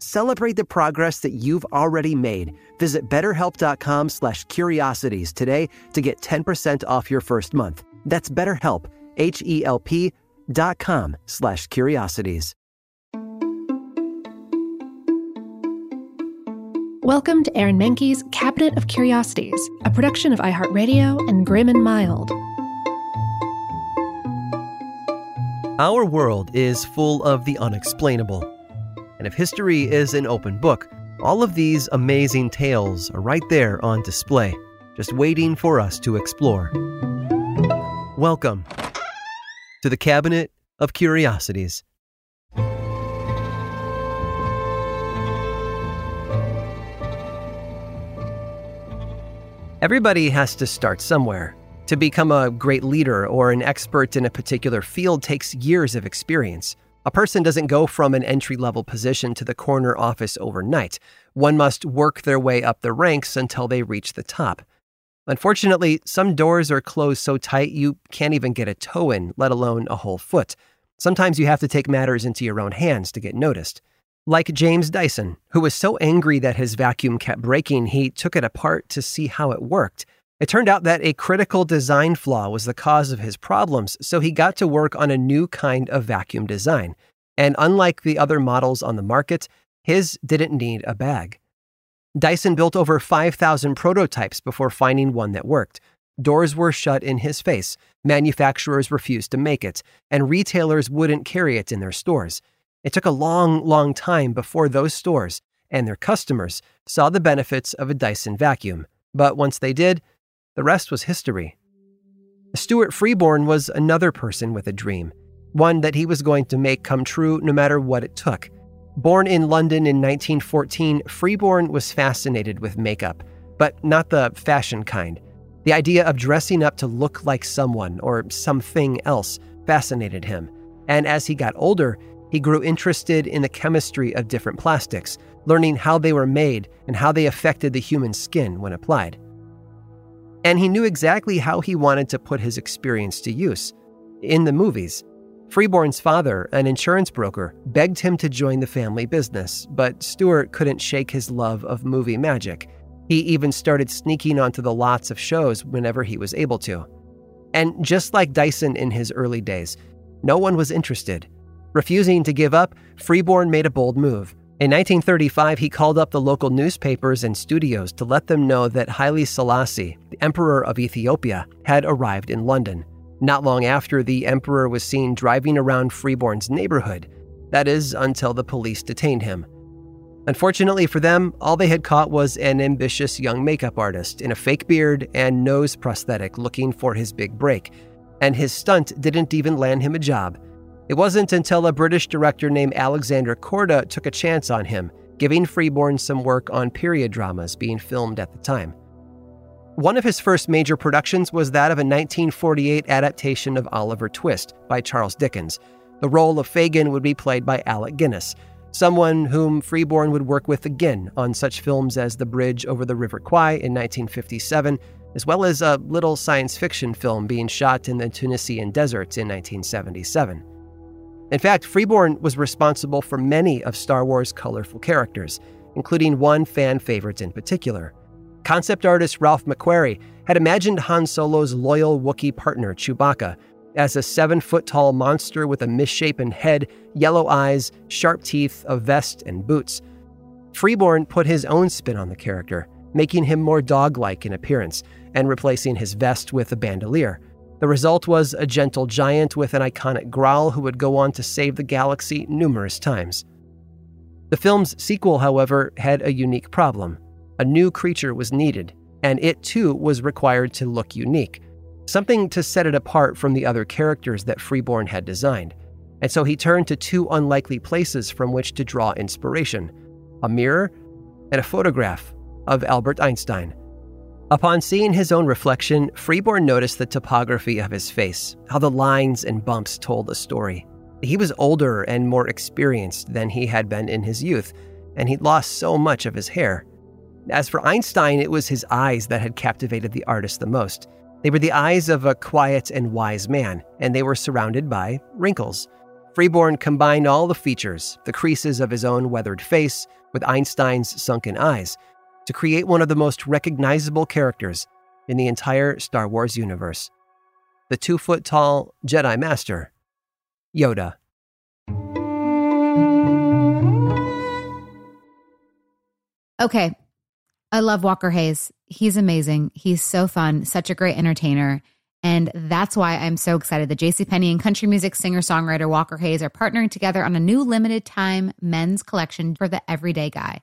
Celebrate the progress that you've already made. Visit betterhelp.com slash curiosities today to get 10% off your first month. That's betterhelp, H-E-L-P dot com slash curiosities. Welcome to Aaron Mahnke's Cabinet of Curiosities, a production of iHeartRadio and Grim and Mild. Our world is full of the unexplainable. And if history is an open book, all of these amazing tales are right there on display, just waiting for us to explore. Welcome to the Cabinet of Curiosities. Everybody has to start somewhere. To become a great leader or an expert in a particular field takes years of experience. A person doesn't go from an entry level position to the corner office overnight. One must work their way up the ranks until they reach the top. Unfortunately, some doors are closed so tight you can't even get a toe in, let alone a whole foot. Sometimes you have to take matters into your own hands to get noticed. Like James Dyson, who was so angry that his vacuum kept breaking, he took it apart to see how it worked. It turned out that a critical design flaw was the cause of his problems, so he got to work on a new kind of vacuum design. And unlike the other models on the market, his didn't need a bag. Dyson built over 5,000 prototypes before finding one that worked. Doors were shut in his face, manufacturers refused to make it, and retailers wouldn't carry it in their stores. It took a long, long time before those stores and their customers saw the benefits of a Dyson vacuum. But once they did, the rest was history. Stuart Freeborn was another person with a dream, one that he was going to make come true no matter what it took. Born in London in 1914, Freeborn was fascinated with makeup, but not the fashion kind. The idea of dressing up to look like someone or something else fascinated him. And as he got older, he grew interested in the chemistry of different plastics, learning how they were made and how they affected the human skin when applied. And he knew exactly how he wanted to put his experience to use. In the movies, Freeborn's father, an insurance broker, begged him to join the family business, but Stuart couldn't shake his love of movie magic. He even started sneaking onto the lots of shows whenever he was able to. And just like Dyson in his early days, no one was interested. Refusing to give up, Freeborn made a bold move. In 1935, he called up the local newspapers and studios to let them know that Haile Selassie, the Emperor of Ethiopia, had arrived in London. Not long after, the Emperor was seen driving around Freeborn's neighborhood. That is, until the police detained him. Unfortunately for them, all they had caught was an ambitious young makeup artist in a fake beard and nose prosthetic looking for his big break, and his stunt didn't even land him a job. It wasn't until a British director named Alexander Korda took a chance on him, giving Freeborn some work on period dramas being filmed at the time. One of his first major productions was that of a 1948 adaptation of Oliver Twist by Charles Dickens. The role of Fagin would be played by Alec Guinness, someone whom Freeborn would work with again on such films as The Bridge over the River Kwai in 1957, as well as a little science fiction film being shot in the Tunisian desert in 1977. In fact, Freeborn was responsible for many of Star Wars' colorful characters, including one fan favorite in particular. Concept artist Ralph McQuarrie had imagined Han Solo's loyal Wookiee partner, Chewbacca, as a seven foot tall monster with a misshapen head, yellow eyes, sharp teeth, a vest, and boots. Freeborn put his own spin on the character, making him more dog like in appearance and replacing his vest with a bandolier. The result was a gentle giant with an iconic growl who would go on to save the galaxy numerous times. The film's sequel, however, had a unique problem. A new creature was needed, and it too was required to look unique, something to set it apart from the other characters that Freeborn had designed. And so he turned to two unlikely places from which to draw inspiration a mirror and a photograph of Albert Einstein. Upon seeing his own reflection, Freeborn noticed the topography of his face, how the lines and bumps told a story. He was older and more experienced than he had been in his youth, and he'd lost so much of his hair. As for Einstein, it was his eyes that had captivated the artist the most. They were the eyes of a quiet and wise man, and they were surrounded by wrinkles. Freeborn combined all the features, the creases of his own weathered face, with Einstein's sunken eyes, to create one of the most recognizable characters in the entire Star Wars universe the two foot tall Jedi Master, Yoda. Okay. I love Walker Hayes. He's amazing. He's so fun, such a great entertainer. And that's why I'm so excited that JCPenney and country music singer songwriter Walker Hayes are partnering together on a new limited time men's collection for the everyday guy.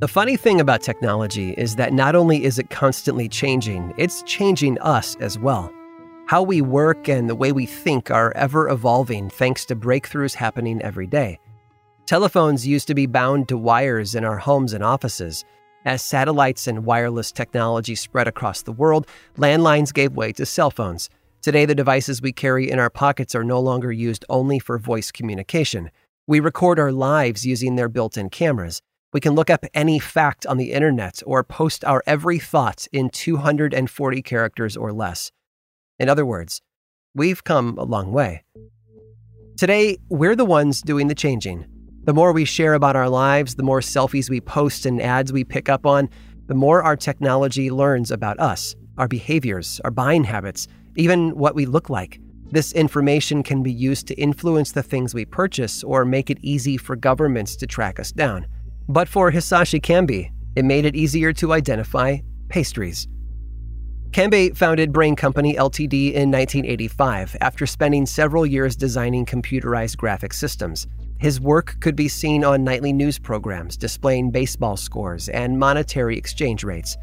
The funny thing about technology is that not only is it constantly changing, it's changing us as well. How we work and the way we think are ever evolving thanks to breakthroughs happening every day. Telephones used to be bound to wires in our homes and offices. As satellites and wireless technology spread across the world, landlines gave way to cell phones. Today, the devices we carry in our pockets are no longer used only for voice communication. We record our lives using their built in cameras. We can look up any fact on the internet or post our every thought in 240 characters or less. In other words, we've come a long way. Today, we're the ones doing the changing. The more we share about our lives, the more selfies we post and ads we pick up on, the more our technology learns about us, our behaviors, our buying habits, even what we look like. This information can be used to influence the things we purchase or make it easy for governments to track us down. But for Hisashi Kambe, it made it easier to identify pastries. Kambe founded Brain Company Ltd. in 1985 after spending several years designing computerized graphic systems. His work could be seen on nightly news programs displaying baseball scores and monetary exchange rates.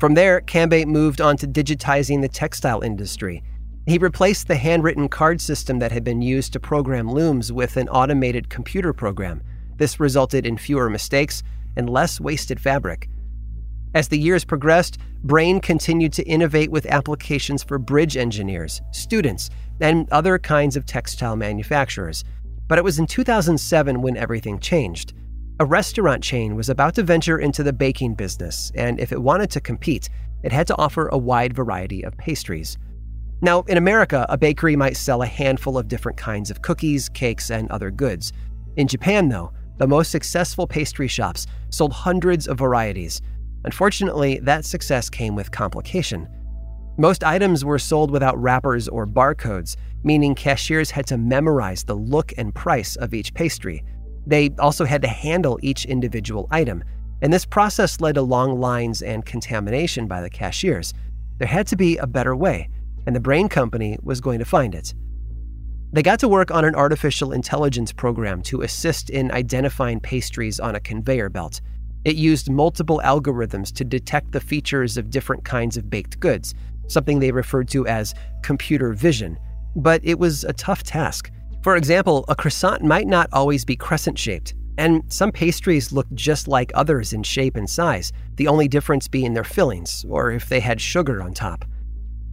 From there, Kambe moved on to digitizing the textile industry. He replaced the handwritten card system that had been used to program looms with an automated computer program. This resulted in fewer mistakes and less wasted fabric. As the years progressed, Brain continued to innovate with applications for bridge engineers, students, and other kinds of textile manufacturers. But it was in 2007 when everything changed. A restaurant chain was about to venture into the baking business, and if it wanted to compete, it had to offer a wide variety of pastries. Now, in America, a bakery might sell a handful of different kinds of cookies, cakes, and other goods. In Japan, though, the most successful pastry shops sold hundreds of varieties. Unfortunately, that success came with complication. Most items were sold without wrappers or barcodes, meaning cashiers had to memorize the look and price of each pastry. They also had to handle each individual item, and this process led to long lines and contamination by the cashiers. There had to be a better way, and the Brain Company was going to find it. They got to work on an artificial intelligence program to assist in identifying pastries on a conveyor belt. It used multiple algorithms to detect the features of different kinds of baked goods, something they referred to as computer vision. But it was a tough task. For example, a croissant might not always be crescent shaped, and some pastries looked just like others in shape and size, the only difference being their fillings, or if they had sugar on top.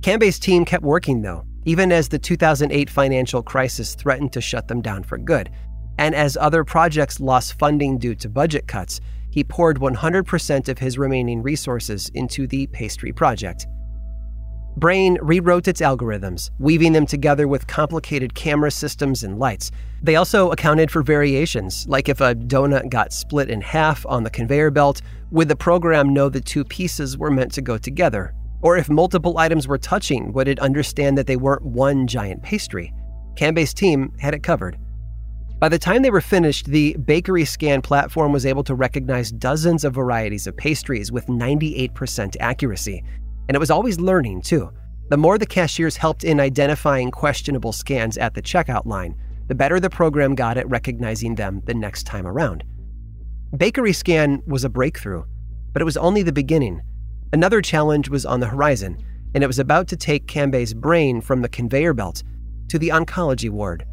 Kambe's team kept working, though, even as the 2008 financial crisis threatened to shut them down for good. And as other projects lost funding due to budget cuts, he poured 100% of his remaining resources into the pastry project. Brain rewrote its algorithms, weaving them together with complicated camera systems and lights. They also accounted for variations, like if a donut got split in half on the conveyor belt, would the program know the two pieces were meant to go together? Or if multiple items were touching, would it understand that they weren't one giant pastry? Kambe's team had it covered. By the time they were finished, the Bakery Scan platform was able to recognize dozens of varieties of pastries with 98% accuracy, and it was always learning, too. The more the cashiers helped in identifying questionable scans at the checkout line, the better the program got at recognizing them the next time around. Bakery Scan was a breakthrough, but it was only the beginning. Another challenge was on the horizon, and it was about to take Kambe's brain from the conveyor belt to the oncology ward.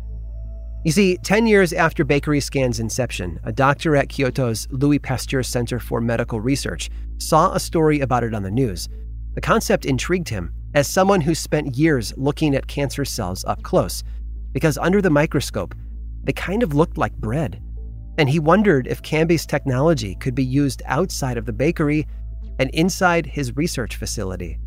You see, 10 years after Bakery Scan's inception, a doctor at Kyoto's Louis Pasteur Center for Medical Research saw a story about it on the news the concept intrigued him as someone who spent years looking at cancer cells up close, because under the microscope, they kind of looked like bread. And he wondered if Kambe's technology could be used outside of the bakery and inside his research facility.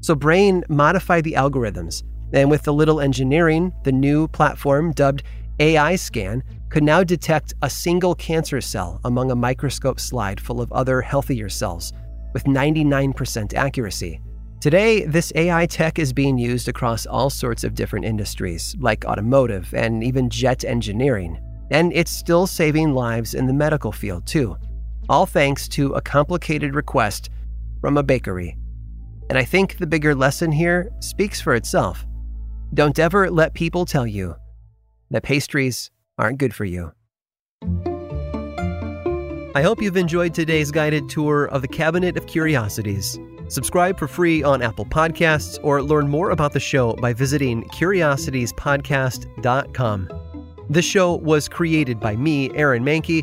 So Brain modified the algorithms, and with a little engineering, the new platform dubbed AI Scan could now detect a single cancer cell among a microscope slide full of other healthier cells with 99% accuracy. Today, this AI tech is being used across all sorts of different industries, like automotive and even jet engineering. And it's still saving lives in the medical field, too, all thanks to a complicated request from a bakery. And I think the bigger lesson here speaks for itself. Don't ever let people tell you that pastries aren't good for you. I hope you've enjoyed today's guided tour of the Cabinet of Curiosities. Subscribe for free on Apple Podcasts or learn more about the show by visiting curiositiespodcast.com. This show was created by me, Aaron Mahnke,